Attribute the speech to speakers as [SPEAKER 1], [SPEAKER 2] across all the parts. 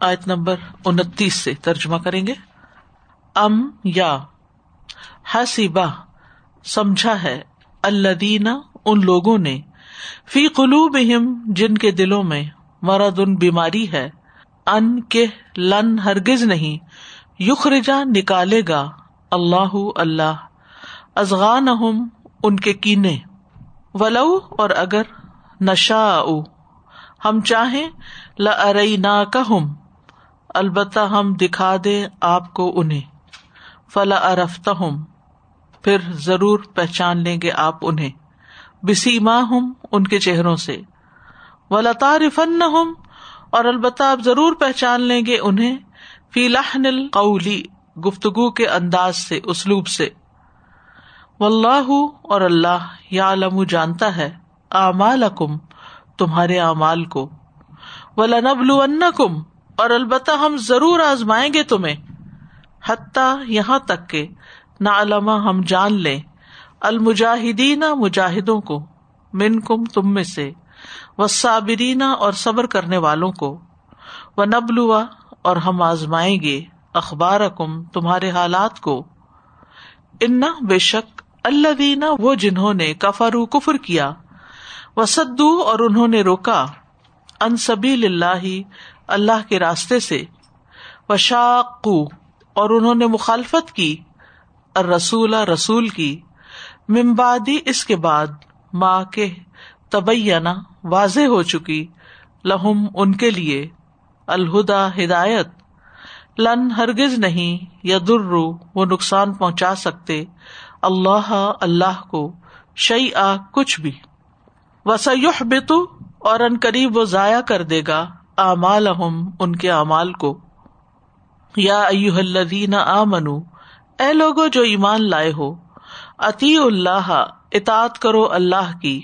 [SPEAKER 1] آیت نمبر انتیس سے ترجمہ کریں گے۔ ام یا ہسیبا سمجھا ہے اللہ ان لوگوں نے، فی قلوب جن کے دلوں میں مرد ان بیماری ہے، ان کے لن ہرگز نہیں، یخرجا، نکالے گا اللہ اللہ ازغان ان کے کینے۔ ولو، اور اگر نشا ہم چاہیں لرئی نا کہم البتہ ہم دکھا دے آپ کو انہیں۔ فلا ارفتا ہوں پھر ضرور پہچان لیں گے آپ انہیں۔ بسی ماں ہوں ان کے چہروں سے۔ ولطارفن ہوں اور البتہ آپ ضرور پہچان لیں گے انہیں۔ فی لحن القولی گفتگو کے انداز سے، اسلوب سے۔ و اللہ اور اللہ یا علم جانتا ہے اعمال تمہارے اعمال کو۔ ولنبل کم اور البتہ ہم ضرور آزمائیں گے تمہیں۔ حتیٰ یہاں تک کہ نہ علما ہم جان لیں، المجاہدین مجاہدوں کو من کم تم میں سے و صابرینہ اور صبر کرنے والوں کو وہ نبلوا اور ہم آزمائیں گے اخبار کم تمہارے حالات کو۔ انا بے شک اللہ دینا وہ جنہوں نے کفرو کفر کیا وہ سدو اور انہوں نے روکا ان سبی اللہ اللہ کے راستے سے وشاقو اور انہوں نے مخالفت کی رسول رسول کی۔ ممبادی اس کے بعد ماں کے تبینہ واضح ہو چکی، لہم ان کے لیے الہدا ہدایت۔ لن ہرگز نہیں یا در وہ نقصان پہنچا سکتے، اللہ اللہ کو شعی آ کچھ بھی۔ وسیح بتو اور ان قریب وہ ضائع کر دے گا۔ اعمال ان کے اعمال کو۔ یا الذین آ منو اے لوگو جو ایمان لائے ہو عطی اللہ اطاط کرو اللہ کی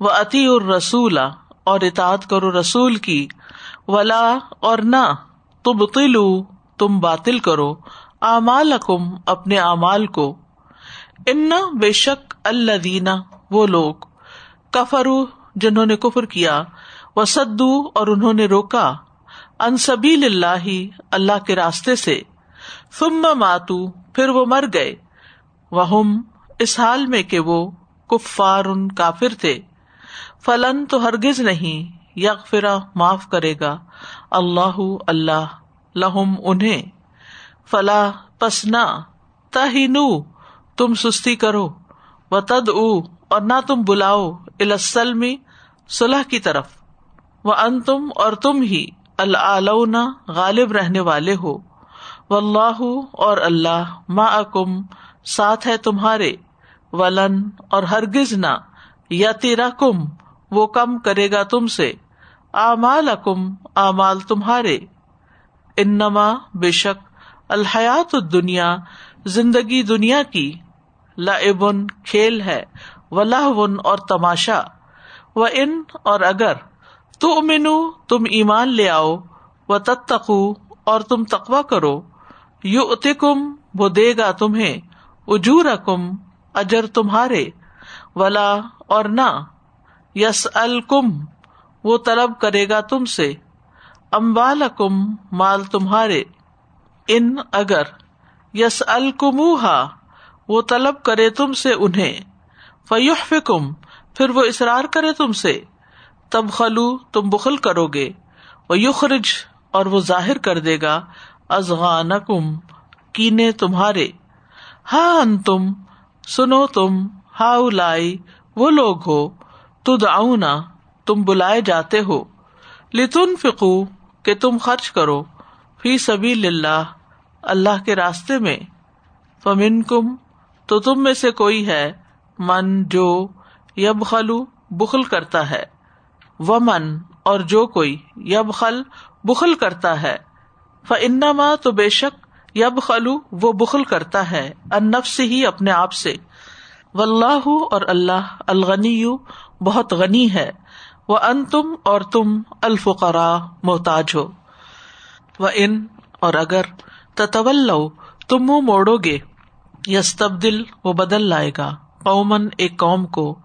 [SPEAKER 1] وہ عطی الرسول، اور اطاط کرو رسول کی، ولا، اور نہ تم تلو تم باطل کرو اعمال اپنے اعمال کو۔ ان بے شک اللہ دینا وہ لوگ کفرو جنہوں نے کفر کیا وہ اور انہوں نے روکا انصبیل اللہ اللہ کے راستے سے۔ فم ماتو پھر وہ مر گئے۔ وہ اس حال میں کہ وہ کفار ان کافر تھے۔ فلن تو ہرگز نہیں یق فرا معاف کرے گا۔ اللہ اللہ، لہم انہیں۔ فلا پسنا تہینو، تم سستی کرو۔ و تد او اور نہ تم بلاؤ السلمی صلاح کی طرف۔ وہ ان تم اور تم ہی اللہ غالب رہنے والے ہو۔ و اللہ اور اللہ ما اکم ساتھ ہے تمہارے۔ ولن اور ہرگز نہ یا تیرا کم وہ کم کرے گا تم سے۔ امال اکم امال تمہارے۔ انما بے شک الحیات دنیا زندگی دنیا کی۔ لبن کھیل ہے و ون اور تماشا۔ و ان اور اگر تو منو تم ایمان لے آؤ و تتقو اور تم تقوا کرو۔ یو اتم وہ دے گا تمہیں۔ اجور کم اجر تمہارے۔ ولا، اور نہ۔ یس الکم وہ طلب کرے گا تم سے۔ امبال کم مال تمہارے۔ ان اگر یس الکموہا وہ طلب کرے تم سے انہیں۔ فیوح کم پھر وہ اصرار کرے تم سے۔ تب خلو تم بخل کرو گے وہ یخرج اور وہ ظاہر کر دے گا ازغان کم کینے تمہارے۔ ہاں ان تم سنو تم ہا لائی وہ لوگ ہو تد آؤنا تم بلائے جاتے ہو۔ لتن فکو کہ تم خرچ کرو، فی سبھی اللہ اللہ کے راستے میں۔ فمن کم تو تم میں سے کوئی ہے، من، جو یب خلو بخل کرتا ہے۔ و من اور جو کوئی یب خل بخل کرتا ہے۔ فنما تو بے شک یب خلو وہ بخل کرتا ہے۔ ان نفس ہی اپنے آپ سے۔ و اللہ اور اللہ، الغنی، بہت غنی ہے۔ وہ ان تم اور تم الفقرا محتاج ہو۔ وہ ان اور اگر تطول تم منہ موڑو گے۔ یس تبدیل وہ بدل لائے گا۔ قومن ایک قوم کو۔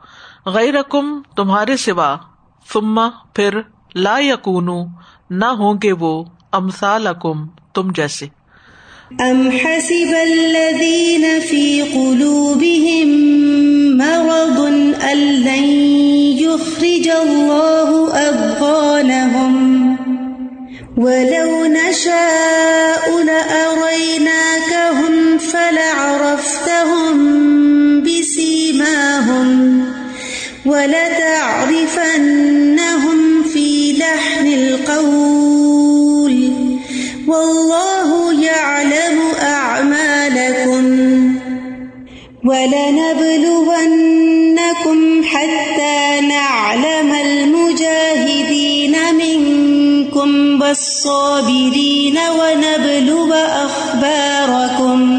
[SPEAKER 1] غیر رقم تمہارے سوا فما پھر لا یقون نہ ہوں گے وہ امثالکم، تم جیسے۔
[SPEAKER 2] ام حسب الذين في قلوبهم مرض ان لن يخرج الله اضغانهم ولو نشاء لاريناكهم فلعرفتهم بسيماهم ولتعرفنهم في لحن القول والله يعلم أعمالكم ولنبلونكم حتى نعلم المجاهدين منكم والصابرين ونبلو أخباركم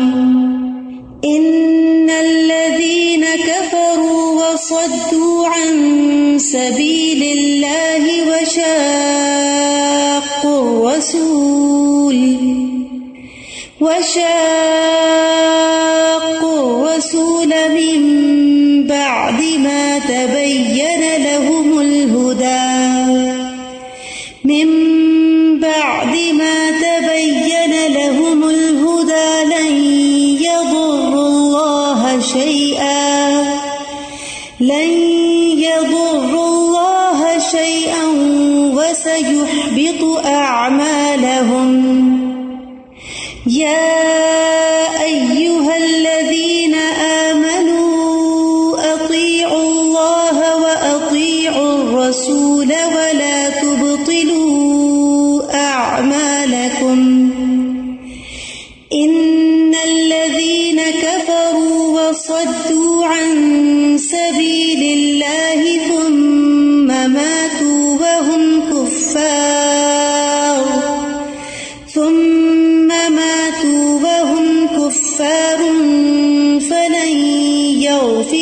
[SPEAKER 2] وشاقوا الرسول من بعد ما تبين لهم الهدى. من بعد ما تبين لهم الهدى لن يضر الله شيئا.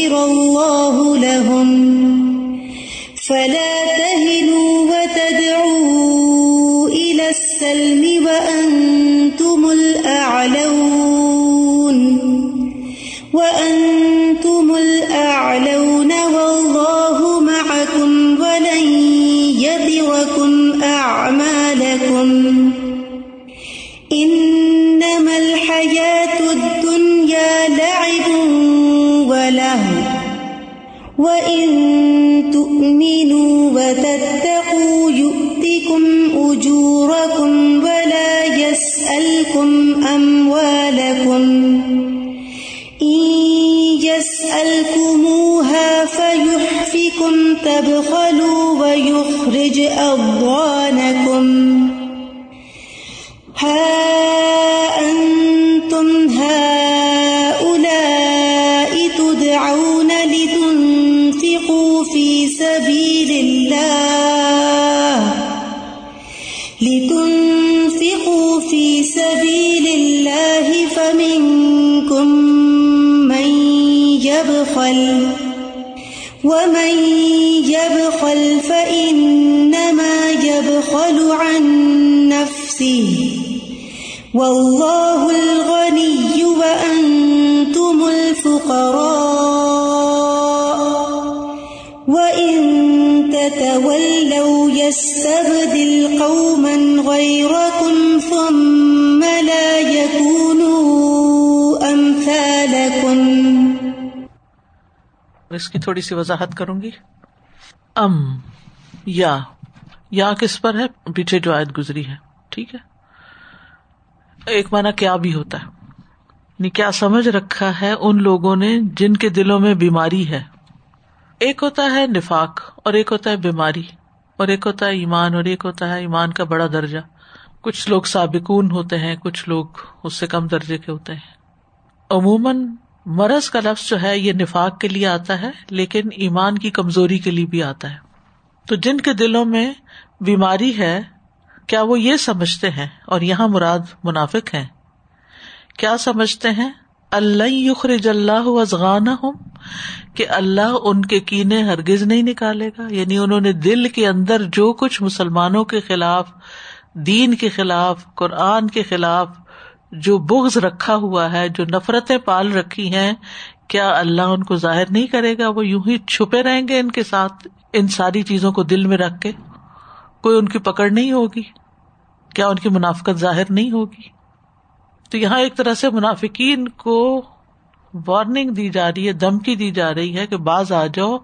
[SPEAKER 2] يغفر الله لهم. فلا تهنوا وتدعوا إلى السلم وأنتم الأعلون. وأنتم الأعلون والله معكم ولن يذركم أعمالكم. وإن تؤمنوا وتتقوا يؤتكم أجوركم ولا يسألكم أموالكم إن يسألكموها فيحفكم تبخلوا ويخرج أضوانكم سبيل الله لتنفقوا في سبيل الله فمنكم من يبخل ومن يبخل فإنما يبخل عن نفسه والله
[SPEAKER 1] اس کی تھوڑی سی وضاحت کروں گی؟ ام، یا یا کس پر ہے؟ پیچھے جو آیت گزری ہے، ٹھیک ہے؟ ایک مانا کیا بھی ہوتا ہے؟ یعنی کیا سمجھ رکھا ہے ان لوگوں نے جن کے دلوں میں بیماری ہے؟ ایک ہوتا ہے نفاق اور ایک ہوتا ہے بیماری، اور ایک ہوتا ہے ایمان، اور ایک ہوتا ہے ایمان کا بڑا درجہ۔ کچھ لوگ سابقون ہوتے ہیں، کچھ لوگ اس سے کم درجے کے ہوتے ہیں۔ عموماً مرض کا لفظ جو ہے یہ نفاق کے لیے آتا ہے، لیکن ایمان کی کمزوری کے لیے بھی آتا ہے۔ تو جن کے دلوں میں بیماری ہے، کیا وہ یہ سمجھتے ہیں؟ اور یہاں مراد منافق ہیں۔ کیا سمجھتے ہیں؟ اللہ یخرج اللہ ازغان ہوں کہ اللہ ان کے کینے ہرگز نہیں نکالے گا۔ یعنی انہوں نے دل کے اندر جو کچھ مسلمانوں کے خلاف، دین کے خلاف، قرآن کے خلاف جو بغض رکھا ہوا ہے، جو نفرتیں پال رکھی ہیں، کیا اللہ ان کو ظاہر نہیں کرے گا؟ وہ یوں ہی چھپے رہیں گے ان کے ساتھ، ان ساری چیزوں کو دل میں رکھ کے؟ کوئی ان کی پکڑ نہیں ہوگی؟ کیا ان کی منافقت ظاہر نہیں ہوگی؟ تو یہاں ایک طرح سے منافقین کو وارننگ دی جا رہی ہے، دھمکی دی جا رہی ہے کہ باز آ جاؤ،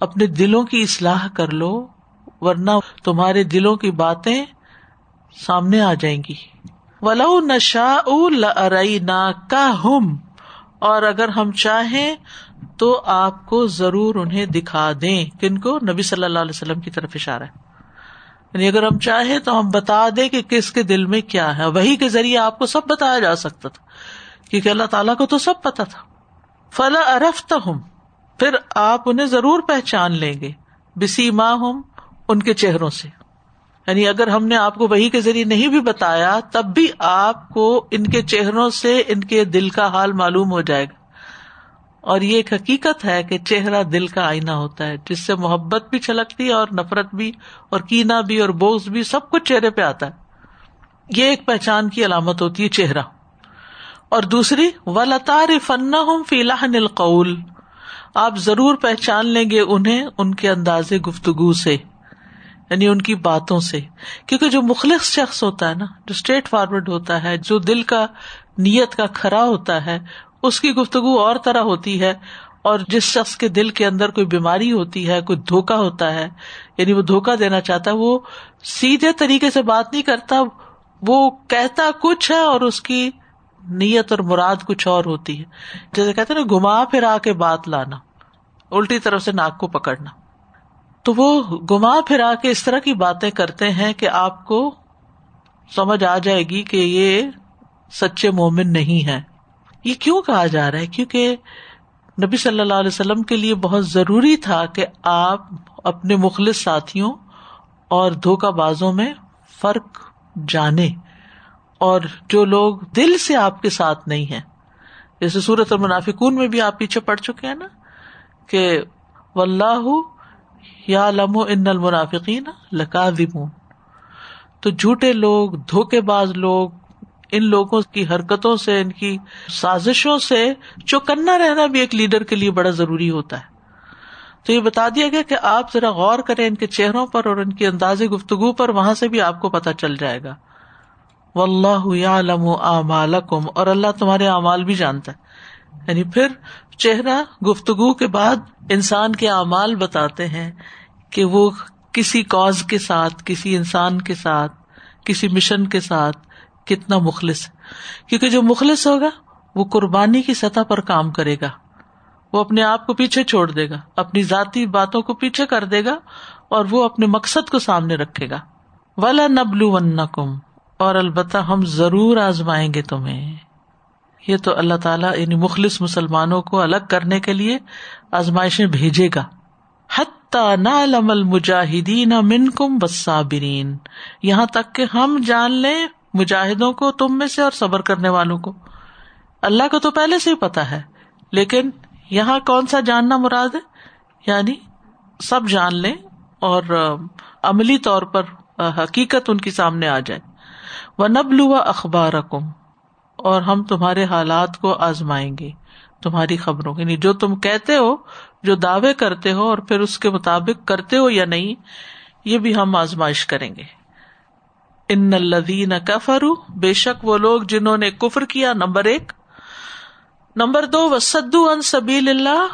[SPEAKER 1] اپنے دلوں کی اصلاح کر لو، ورنہ تمہارے دلوں کی باتیں سامنے آ جائیں گی۔ ولو نشا نا کا ہم اور اگر ہم چاہیں تو آپ کو ضرور انہیں دکھا دیں۔ کن کو؟ نبی صلی اللہ علیہ وسلم کی طرف اشارہ ہے۔ یعنی اگر ہم چاہیں تو ہم بتا دیں کہ کس کے دل میں کیا ہے۔ وہی کے ذریعے آپ کو سب بتایا جا سکتا تھا۔ کیونکہ اللہ تعالیٰ کو تو سب پتا تھا۔ فلا ارفت ہوں پھر آپ انہیں ضرور پہچان لیں گے۔ بسی ماں ہوں ان کے چہروں سے۔ یعنی اگر ہم نے آپ کو وہی کے ذریعے نہیں بھی بتایا، تب بھی آپ کو ان کے چہروں سے ان کے دل کا حال معلوم ہو جائے گا۔ اور یہ ایک حقیقت ہے کہ چہرہ دل کا آئینہ ہوتا ہے، جس سے محبت بھی چھلکتی ہے اور نفرت بھی اور کینا بھی اور بوز بھی سب کچھ چہرے پہ آتا ہے۔ یہ ایک پہچان کی علامت ہوتی ہے چہرہ۔ اور دوسری و لطار فن فی القول۔ آپ ضرور پہچان لیں گے انہیں ان کے انداز گفتگو سے۔ یعنی ان کی باتوں سے۔ کیونکہ جو مخلص شخص ہوتا ہے نا، جو اسٹریٹ فارورڈ ہوتا ہے، جو دل کا نیت کا کھرا ہوتا ہے، اس کی گفتگو اور طرح ہوتی ہے۔ اور جس شخص کے دل کے اندر کوئی بیماری ہوتی ہے، کوئی دھوکا ہوتا ہے یعنی وہ دھوکا دینا چاہتا ہے، وہ سیدھے طریقے سے بات نہیں کرتا، وہ کہتا کچھ ہے اور اس کی نیت اور مراد کچھ اور ہوتی ہے۔ جیسے کہتے نا، گھما پھر آ کے بات لانا، الٹی طرف سے ناک کو پکڑنا۔ تو وہ گما پھر آ کے اس طرح کی باتیں کرتے ہیں کہ آپ کو سمجھ آ جائے گی کہ یہ سچے مومن نہیں ہے یہ کیوں کہا جا رہا ہے؟ کیونکہ نبی صلی اللہ علیہ وسلم کے لیے بہت ضروری تھا کہ آپ اپنے مخلص ساتھیوں اور دھوکہ بازوں میں فرق جانے اور جو لوگ دل سے آپ کے ساتھ نہیں ہے جیسے سورت اور منافقون میں بھی آپ پیچھے پڑ چکے ہیں نا کہ اللہ یا لمو ان المنافقین لکا تو جھوٹے لوگ، دھوکے باز لوگ، ان لوگوں کی حرکتوں سے، ان کی سازشوں سے چوکنا رہنا بھی ایک لیڈر کے لیے بڑا ضروری ہوتا ہے۔ تو یہ بتا دیا گیا کہ آپ ذرا غور کریں ان کے چہروں پر اور ان کی انداز گفتگو پر، وہاں سے بھی آپ کو پتا چل جائے گا۔ و اللہ عالم اور اللہ تمہارے اعمال بھی جانتا ہے۔ یعنی پھر چہرہ گفتگو کے بعد انسان کے اعمال بتاتے ہیں کہ وہ کسی کاز کے ساتھ، کسی انسان کے ساتھ، کسی مشن کے ساتھ کتنا مخلص ہے۔ کیونکہ جو مخلص ہوگا، وہ قربانی کی سطح پر کام کرے گا۔ وہ اپنے آپ کو پیچھے چھوڑ دے گا، اپنی ذاتی باتوں کو پیچھے کر دے گا اور وہ اپنے مقصد کو سامنے رکھے گا۔ ولا نبلو ون کم اور البتہ ہم ضرور آزمائیں گے تمہیں۔ یہ تو اللہ تعالیٰ یعنی مخلص مسلمانوں کو الگ کرنے کے لیے آزمائشیں بھیجے گا۔ مجاہدین من کم بسابرین یہاں تک کہ ہم جان لیں مجاہدوں کو، تم میں سے اور صبر کرنے والوں کو۔ اللہ کو تو پہلے سے ہی پتا ہے، لیکن یہاں کون سا جاننا مراد ہے؟ یعنی سب جان لیں اور عملی طور پر حقیقت ان کے سامنے آ جائے۔ وہ نبلو اخبار اور ہم تمہارے حالات کو آزمائیں گے، تمہاری خبروں یعنی جو تم کہتے ہو، جو دعوے کرتے ہو اور پھر اس کے مطابق کرتے ہو یا نہیں، یہ بھی ہم آزمائش کریں گے۔ ان الدین کفرو بے شک وہ لوگ جنہوں نے کفر کیا، نمبر ایک۔ نمبر دو وسدو ان سبیل اللہ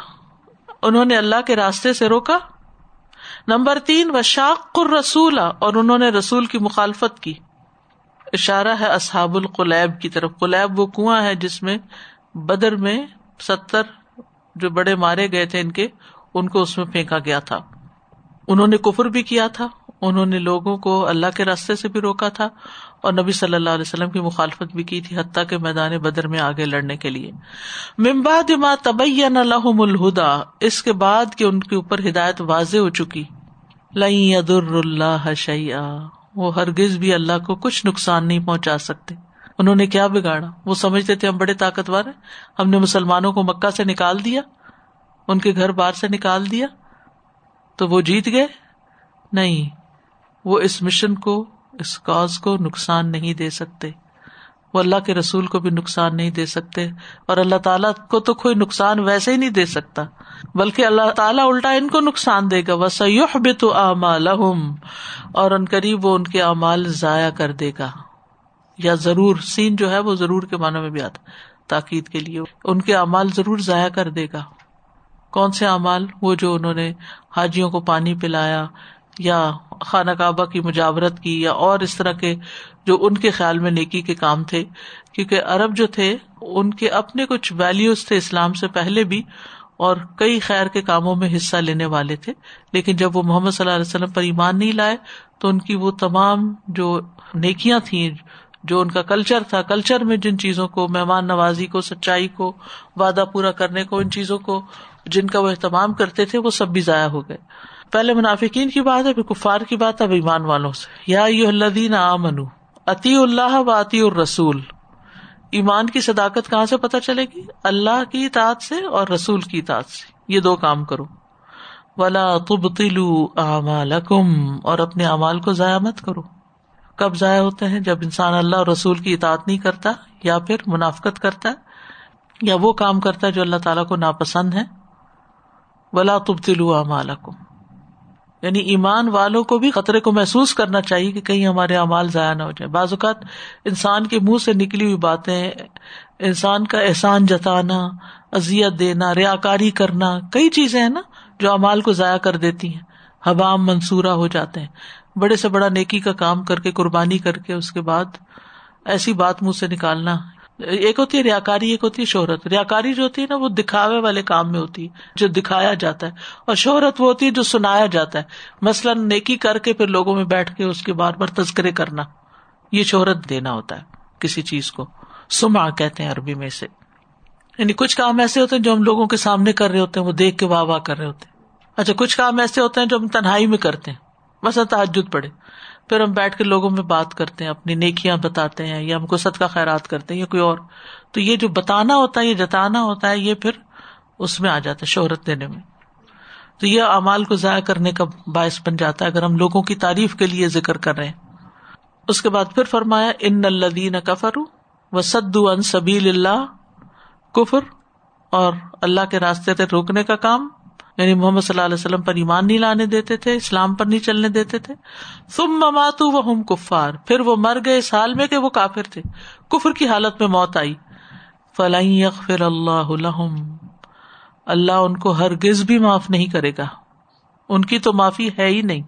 [SPEAKER 1] انہوں نے اللہ کے راستے سے روکا۔ نمبر تین و شاق رسول اور انہوں نے رسول کی مخالفت کی۔ اشارہ ہے اصحاب القلیب کی طرف۔ قلیب وہ کنواں ہے جس میں بدر میں ستر جو بڑے مارے گئے تھے ان کے، ان کو اس میں پھینکا گیا تھا۔ انہوں نے کفر بھی کیا تھا، انہوں نے لوگوں کو اللہ کے راستے سے بھی روکا تھا اور نبی صلی اللہ علیہ وسلم کی مخالفت بھی کی تھی حتیٰ کے میدان بدر میں آگے لڑنے کے لیے۔ ممباد ما تبین الحم الہدا، اس کے بعد کہ ان کے اوپر ہدایت واضح ہو چکی۔ لئی ادر اللہ شیا وہ ہرگز بھی اللہ کو کچھ نقصان نہیں پہنچا سکتے۔ انہوں نے کیا بگاڑا؟ وہ سمجھتے تھے ہم بڑے طاقتور ہیں۔ ہم نے مسلمانوں کو مکہ سے نکال دیا۔ ان کے گھر بار سے نکال دیا۔ تو وہ جیت گئے؟ نہیں، وہ اس مشن کو، اس کاز کو نقصان نہیں دے سکتے۔ وہ اللہ کے رسول کو بھی نقصان نہیں دے سکتے اور اللہ تعالیٰ کو تو کوئی نقصان ویسے ہی نہیں دے سکتا بلکہ اللہ تعالیٰ الٹا ان کو نقصان دے گا وسیح بھی تو اور ان قریب وہ ان کے اعمال ضائع کر دے گا۔ یا ضرور، سین جو ہے وہ ضرور کے معنی میں بھی آتا تاکید کے لیے۔ ان کے اعمال ضرور ضائع کر دے گا۔ کون سے اعمال؟ وہ جو انہوں نے حاجیوں کو پانی پلایا یا خانہ کعبہ کی مجاورت کی یا اور اس طرح کے جو ان کے خیال میں نیکی کے کام تھے، کیونکہ ارب جو تھے، ان کے اپنے کچھ ویلوز تھے اسلام سے پہلے بھی، اور کئی خیر کے کاموں میں حصہ لینے والے تھے۔ لیکن جب وہ محمد صلی اللہ علیہ وسلم پر ایمان نہیں لائے، تو ان کی وہ تمام جو نیکیاں تھیں، جو ان کا کلچر تھا کلچر میں جن چیزوں کو، مہمان نوازی کو، سچائی کو، وعدہ پورا کرنے کو، ان چیزوں کو جن کا وہ اہتمام کرتے تھے، وہ سب بھی ضائع ہو گئے۔ پہلے منافقین کی بات ہے، پھر کفار کی بات ہے، اب ایمان والوں سے۔ یا اللہ آ منو عطی اللہ و عطی الرسول۔ ایمان کی صداقت کہاں سے پتہ چلے گی؟ اللہ کی اطاعت سے اور رسول کی اطاعت سے۔ یہ دو کام کرو۔ ولا تب تلو اور اپنے امال کو ضائع مت کرو۔ کب ضائع ہوتے ہیں؟ جب انسان اللہ اور رسول کی اطاعت نہیں کرتا یا پھر منافقت کرتا ہے یا وہ کام کرتا ہے جو اللہ تعالیٰ کو ناپسند ہے۔ ولا تب تلو اعمالکم یعنی ایمان والوں کو بھی خطرے کو محسوس کرنا چاہیے کہ کہیں ہمارے اعمال ضائع نہ ہو جائے بعض اوقات انسان کے منہ سے نکلی ہوئی باتیں، انسان کا احسان جتانا ازیت دینا ریا کاری کرنا، کئی چیزیں ہیں نا جو امال کو ضائع کر دیتی ہیں۔ حبام منصورہ ہو جاتے ہیں۔ بڑے سے بڑا نیکی کا کام کر کے، قربانی کر کے، اس کے بعد ایسی بات منہ سے نکالنا۔ ایک ہوتی ہے ریاکاری، ایک ہوتی ہے شہرت۔ ریاکاری جو ہوتی ہے نا، وہ دکھاوے والے کام میں ہوتی ہے، جو دکھایا جاتا ہے۔ اور شہرت وہ ہوتی ہے جو سنایا جاتا ہے۔ مثلاً نیکی کر کے پھر لوگوں میں بیٹھ کے اس کے بار بار تذکرے کرنا۔ یہ شہرت دینا ہوتا ہے کسی چیز کو۔ سما کہتے ہیں عربی میں سے یعنی کچھ کام ایسے ہوتے ہیں جو ہم لوگوں کے سامنے کر رہے ہوتے ہیں، وہ دیکھ کے واہ واہ کر رہے ہوتے ہیں۔ اچھا کچھ کام ایسے ہوتے ہیں جو ہم تنہائی میں کرتے ہیں۔ بس تعجد پڑے پھر ہم بیٹھ کے لوگوں میں بات کرتے ہیں، اپنی نیکیاں بتاتے ہیں، یا ہم کو سد کا خیرات کرتے ہیں، یا کوئی اور۔ تو یہ جو بتانا ہوتا ہے، یہ جتانا ہوتا ہے، یہ پھر اس میں آ جاتا ہے شہرت دینے میں۔ تو یہ امال کو ضائع کرنے کا باعث بن جاتا ہے، اگر ہم لوگوں کی تعریف کے لیے ذکر کر رہے ہیں۔ اس کے بعد پھر فرمایا، ان الدین کفر و سدو ان سبیل اللہ، کفر اور اللہ کے راستے سے روکنے کا کام۔ یعنی محمد صلی اللہ علیہ وسلم پر ایمان نہیں لانے دیتے تھے، اسلام پر نہیں چلنے دیتے تھے۔ تم مماتو وہ ہم کفار۔ پھر وہ مر گئے اس حال میں کہ وہ کافر تھے۔ کفر کی حالت میں موت آئی۔ فلائی فلاح اللہ لہم اللہ ان کو ہرگز بھی معاف نہیں کرے گا۔ ان کی تو معافی ہے ہی نہیں۔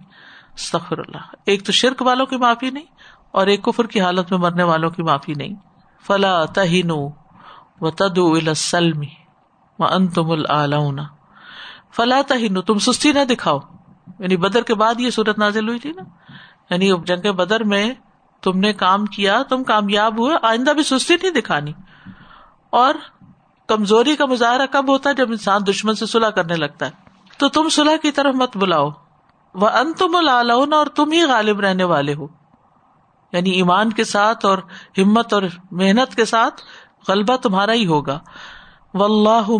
[SPEAKER 1] سخر اللہ۔ ایک تو شرک والوں کی معافی نہیں اور ایک کفر کی حالت میں مرنے والوں کی معافی نہیں۔ فلا تہین و تدو السلمی و انتم العلونا فلاح ہی تم سستی نہ دکھاؤ۔ یعنی بدر کے بعد یہ صورت نازل ہوئی تھی نا۔ یعنی جنگ بدر میں تم نے کام کیا، تم کامیاب ہوئے، آئندہ بھی سستی نہیں دکھانی۔ اور کمزوری کا مظاہرہ کب ہوتا ہے؟ جب انسان دشمن سے سلاح کرنے لگتا ہے۔ تو تم سلح کی طرف مت بلاؤ۔ وہ ان تم اور تم ہی غالب رہنے والے ہو۔ یعنی ایمان کے ساتھ اور ہمت اور محنت کے ساتھ غلبہ تمہارا ہی ہوگا۔ و اللہ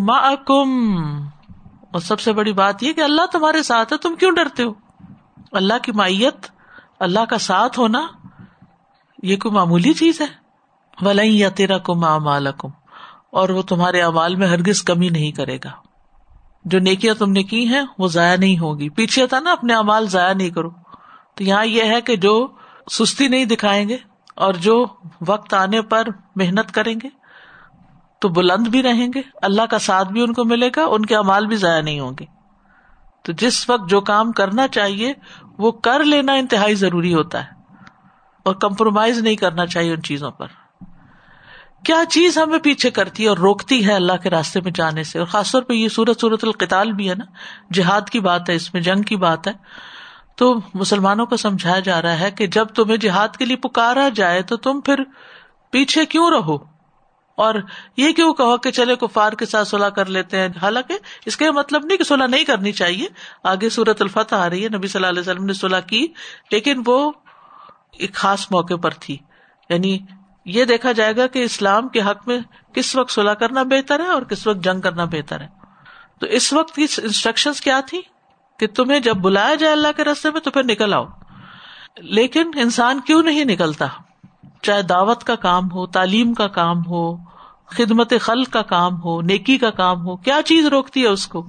[SPEAKER 1] اور سب سے بڑی بات یہ کہ اللہ تمہارے ساتھ ہے، تم کیوں ڈرتے ہو؟ اللہ کی مائیت، اللہ کا ساتھ ہونا، یہ کوئی معمولی چیز ہے؟ ولی یا تیرا کم کم اور وہ تمہارے امال میں ہرگز کمی نہیں کرے گا۔ جو نیکیاں تم نے کی ہیں، وہ ضائع نہیں ہوگی پیچھے تھا نا، اپنے امال ضائع نہیں کرو۔ تو یہاں یہ ہے کہ جو سستی نہیں دکھائیں گے اور جو وقت آنے پر محنت کریں گے تو بلند بھی رہیں گے، اللہ کا ساتھ بھی ان کو ملے گا، ان کے امال بھی ضائع نہیں ہوں گے۔ تو جس وقت جو کام کرنا چاہیے، وہ کر لینا انتہائی ضروری ہوتا ہے۔ اور کمپرومائز نہیں کرنا چاہیے ان چیزوں پر۔ کیا چیز ہمیں پیچھے کرتی ہے اور روکتی ہے اللہ کے راستے میں جانے سے؟ اور خاص طور پہ یہ سورت سورت القتال بھی ہے نا، جہاد کی بات ہے، اس میں جنگ کی بات ہے۔ تو مسلمانوں کو سمجھایا جا رہا ہے کہ جب تمہیں جہاد کے لیے پکارا جائے تو تم پھر پیچھے کیوں رہو؟ اور یہ کیوں کہو کہ چلے کفار کے ساتھ صلاح کر لیتے ہیں؟ حالانکہ اس کا یہ مطلب نہیں کہ صلاح نہیں کرنی چاہیے۔ آگے صورت الفتح آ رہی ہے۔ نبی صلی اللہ علیہ وسلم نے صلاح کی، لیکن وہ ایک خاص موقع پر تھی۔ یعنی یہ دیکھا جائے گا کہ اسلام کے حق میں کس وقت صلاح کرنا بہتر ہے اور کس وقت جنگ کرنا بہتر ہے۔ تو اس وقت کی انسٹرکشن کیا تھی؟ کہ تمہیں جب بلایا جائے اللہ کے رستے میں تو پھر نکل آؤ۔ لیکن انسان کیوں نہیں نکلتا؟ چاہے دعوت کا کام ہو، تعلیم کا کام ہو، خدمت خلق کا کام ہو، نیکی کا کام ہو، کیا چیز روکتی ہے اس کو؟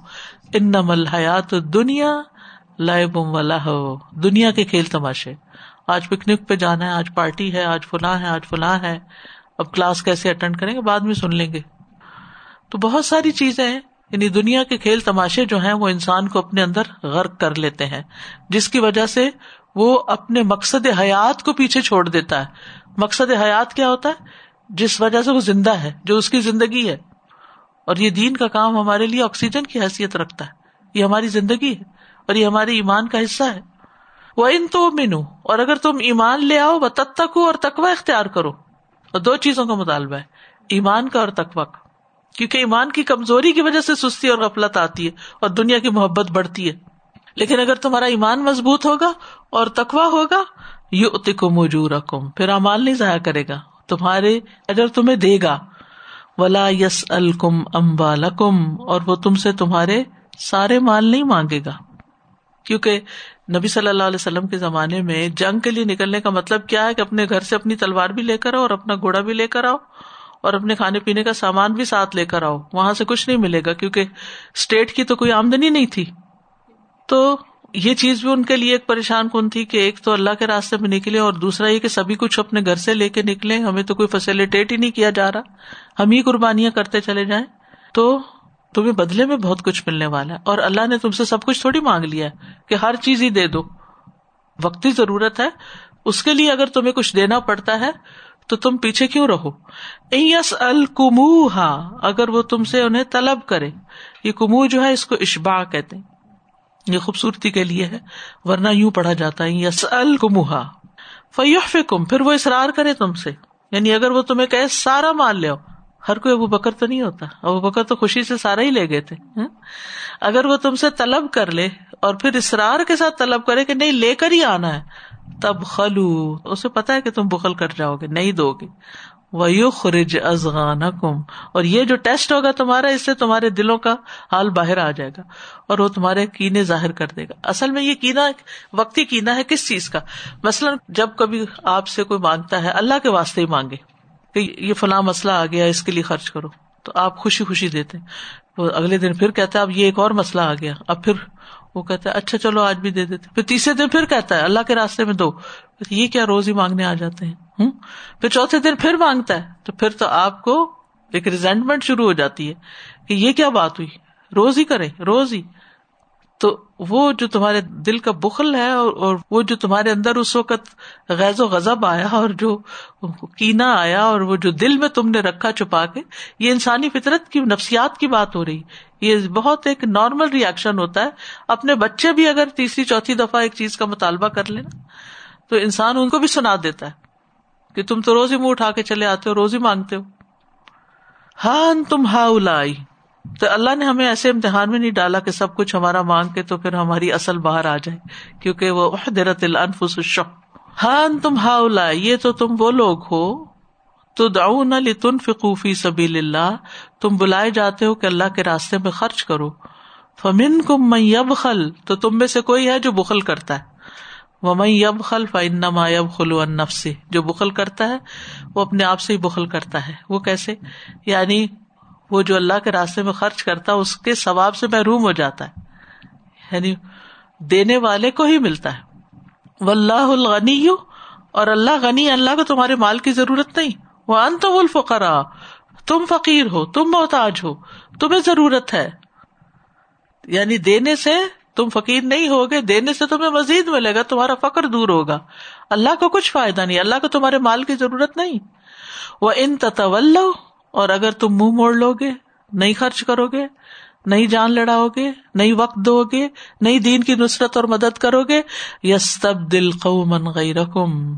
[SPEAKER 1] ان نمل حیات دنیا لائے بم والا ہو دنیا کے کھیل تماشے۔ آج پکنک پہ جانا ہے، آج پارٹی ہے، آج فلاں ہے، آج فلاں ہے۔ اب کلاس کیسے اٹینڈ کریں گے؟ بعد میں سن لیں گے۔ تو بہت ساری چیزیں ہیں۔ یعنی دنیا کے کھیل تماشے جو ہیں، وہ انسان کو اپنے اندر غرق کر لیتے ہیں۔ جس کی وجہ سے وہ اپنے مقصد حیات کو پیچھے چھوڑ دیتا ہے۔ مقصد حیات کیا ہوتا ہے؟ جس وجہ سے وہ زندہ ہے، جو اس کی زندگی ہے۔ اور یہ دین کا کام ہمارے لیے آکسیجن کی حیثیت رکھتا ہے۔ یہ ہماری زندگی ہے اور یہ ہمارے ایمان کا حصہ ہے۔ وہ ان تو مینو اور اگر تم ایمان لے آؤ وہ تب تک اور تقوا اختیار کرو۔ اور دو چیزوں کا مطالبہ ہے، ایمان کا اور تقوا کا۔ کیونکہ ایمان کی کمزوری کی وجہ سے سستی اور غفلت آتی ہے اور دنیا کی محبت بڑھتی ہے۔ لیکن اگر تمہارا ایمان مضبوط ہوگا اور تقوا ہوگا یو اتکو رقم پھر امال نہیں ضائع کرے گا، تمہارے اگر تمہیں دے گا۔ ولا یس الکم امبا اور وہ تم سے تمہارے سارے مال نہیں مانگے گا۔ کیونکہ نبی صلی اللہ علیہ وسلم کے زمانے میں جنگ کے لیے نکلنے کا مطلب کیا ہے کہ اپنے گھر سے اپنی تلوار بھی لے کر آؤ اور اپنا گھوڑا بھی لے کر آؤ اور اپنے کھانے پینے کا سامان بھی ساتھ لے کر آؤ، وہاں سے کچھ نہیں ملے گا، کیونکہ اسٹیٹ کی تو کوئی آمدنی نہیں تھی۔ تو یہ چیز بھی ان کے لیے ایک پریشان کن تھی کہ ایک تو اللہ کے راستے میں نکلے اور دوسرا یہ کہ سبھی کچھ اپنے گھر سے لے کے نکلے، ہمیں تو کوئی فیسلٹیٹ ہی نہیں کیا جا رہا۔ ہم ہی قربانیاں کرتے چلے جائیں۔ تو تمہیں بدلے میں بہت کچھ ملنے والا ہے اور اللہ نے تم سے سب کچھ تھوڑی مانگ لیا ہے کہ ہر چیز ہی دے دو۔ وقتی ضرورت ہے۔ اس کے لیے اگر تمہیں کچھ دینا پڑتا ہے تو تم پیچھے کیوں رہو؟ یس الکمو اگر وہ تم سے انہیں طلب کرے۔ یہ کمو جو ہے اس کو اشبا کہتے یہ خوبصورتی کے لیے ہے، ورنہ یوں پڑھا جاتا ہے یس الکموہا فیوف کم پھر وہ اصرار کرے تم سے۔ یعنی اگر وہ تمہیں کہ سارا مان لو ہر کوئی ابو بکر تو نہیں ہوتا۔ ابو بکر تو خوشی سے سارا ہی لے گئے تھے۔ اگر وہ تم سے طلب کر لے اور پھر اسرار کے ساتھ طلب کرے کہ نہیں، لے کر ہی آنا ہے تب خلو اسے پتا ہے کہ تم بخل کر جاؤ گے، نہیں دو گے۔ وہ خرج ازغان اور یہ جو ٹیسٹ ہوگا تمہارا، اس سے تمہارے دلوں کا حال باہر آ جائے گا اور وہ تمہارے کینے ظاہر کر دے گا۔ اصل میں یہ کینا، وقتی کینا ہے کس چیز کا؟ مثلاً جب کبھی آپ سے کوئی مانگتا ہے، اللہ کے واسطے ہی مانگے کہ یہ فلاں مسئلہ آ گیا، اس کے لیے خرچ کرو۔ تو آپ خوشی خوشی دیتے وہ اگلے دن پھر کہتا ہے، اب یہ ایک اور مسئلہ آ گیا۔ اب پھر وہ کہتا ہے اچھا چلو، آج بھی دے دیتے پھر تیسرے دن پھر کہتا ہے، اللہ کے راستے میں دو۔ یہ کیا روز ہی مانگنے آ جاتے ہیں؟ پھر چوتھے دن پھر مانگتا ہے۔ تو پھر تو آپ کو ایک ریزینٹمنٹ شروع ہو جاتی ہے کہ یہ کیا بات ہوئی؟ روز ہی کرے روز ہی تو وہ جو تمہارے دل کا بخل ہے اور وہ جو تمہارے اندر اس وقت غیر و غزب آیا اور جو کینا آیا اور وہ جو دل میں تم نے رکھا چھپا کے، یہ انسانی فطرت کی، نفسیات کی بات ہو رہی۔ یہ بہت ایک نارمل ریئیکشن ہوتا ہے۔ اپنے بچے بھی اگر تیسری، چوتھی دفعہ ایک چیز کا مطالبہ کر لینا تو انسان ان کو بھی سنا دیتا ہے کہ تم تو روز ہی منہ اٹھا کے چلے آتے ہو روز ہی مانگتے ہو۔ ہاں تم ہا الائی تو اللہ نے ہمیں ایسے امتحان میں نہیں ڈالا کہ سب کچھ ہمارا مانگ کے تو پھر ہماری اصل باہر آ جائے، کیونکہ وہ درت الفس ہاں تم ہا اولا یہ تو تم وہ لوگ ہو تو داؤ نہ لتن فقوفی سبیل اللہ، تم بلائے جاتے ہو کہ اللہ کے راستے میں خرچ کرو۔ فمن کم میں یب خل تو تم میں سے کوئی ہے جو بخل کرتا ہے۔ وہ میں یب خل فنما یب خلو سے جو بخل کرتا ہے، وہ اپنے آپ سے ہی بخل کرتا ہے۔ وہ کیسے؟ یعنی وہ جو اللہ کے راستے میں خرچ کرتا ہے، اس کے ثواب سے محروم ہو جاتا ہے۔ یعنی دینے والے کو ہی ملتا ہے۔ وہ اللہ الغنی اور اللہ غنی، اللہ کو تمہارے مال کی ضرورت نہیں۔ وہ انت الفقرا تم فقیر ہو، تم محتاج ہو، تمہیں ضرورت ہے۔ یعنی دینے سے تم فقیر نہیں ہوگے، دینے سے تمہیں مزید ملے گا، تمہارا فخر دور ہوگا۔ اللہ کو کچھ فائدہ نہیں، اللہ کو تمہارے مال کی ضرورت نہیں۔ وہ ان تطول اور اگر تم منہ موڑ لو گے، نہیں خرچ کرو گے، نہیں جان لڑاؤ گے، نہیں وقت دو گے، نہیں دین کی نصرت اور مدد کرو گے یس تب دل قومن غیرکم۔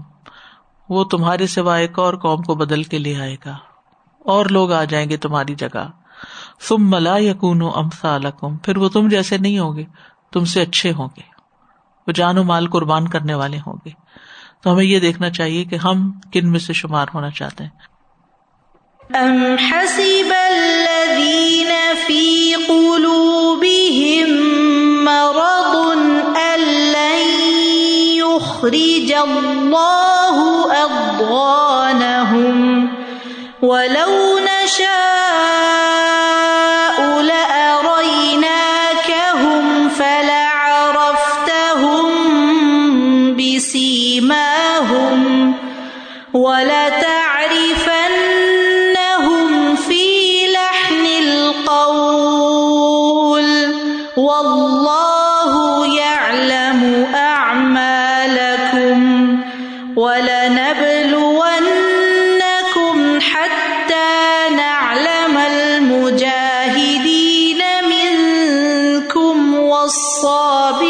[SPEAKER 1] وہ تمہارے سوائے ایک اور قوم کو بدل کے لے آئے گا۔ اور لوگ آ جائیں گے تمہاری جگہ۔ تم ملا یقون امسالکم پھر وہ تم جیسے نہیں ہوگے تم سے اچھے ہوں گے۔ وہ جان و مال قربان کرنے والے ہوں گے۔ تو ہمیں یہ دیکھنا چاہیے کہ ہم کن میں سے شمار ہونا چاہتے ہیں۔
[SPEAKER 3] ام حسب الذين في قلوبهم مرض ولو نشاء صاب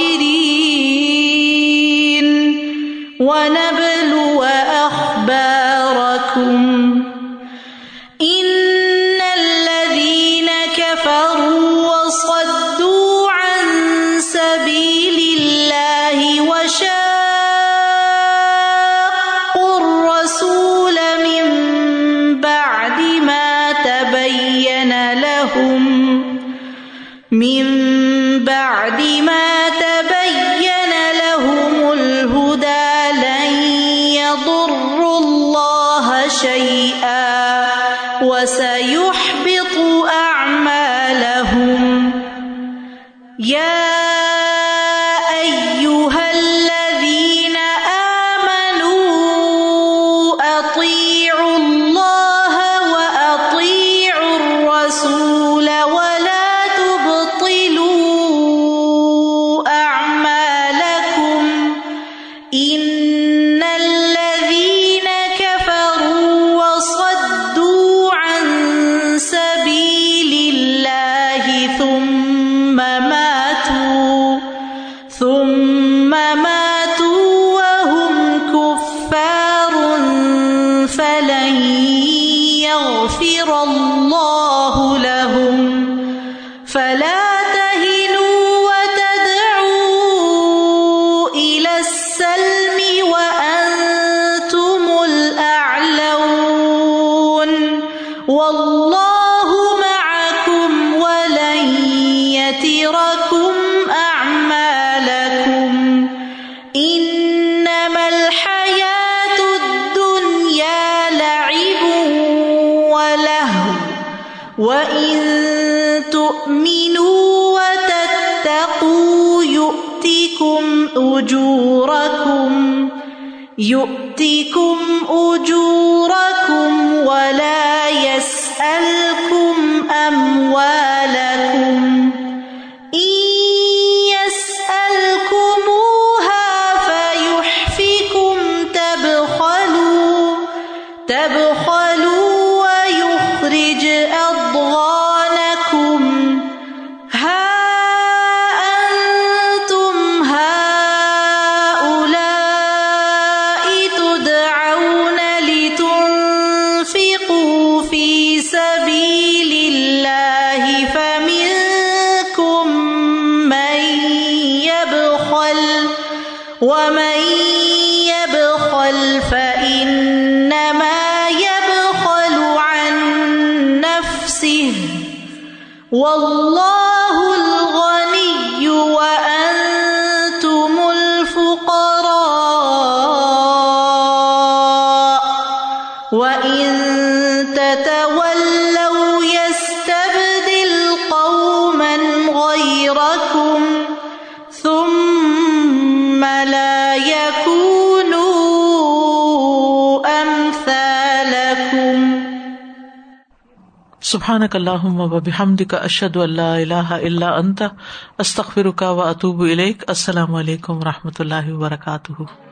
[SPEAKER 3] أجوركم يؤتكم أجوركم
[SPEAKER 1] سبحان کا اشد اللہ اللہ اللہ انت استخر و اطوب السلام علیکم و رحمۃ اللہ وبرکاتہ۔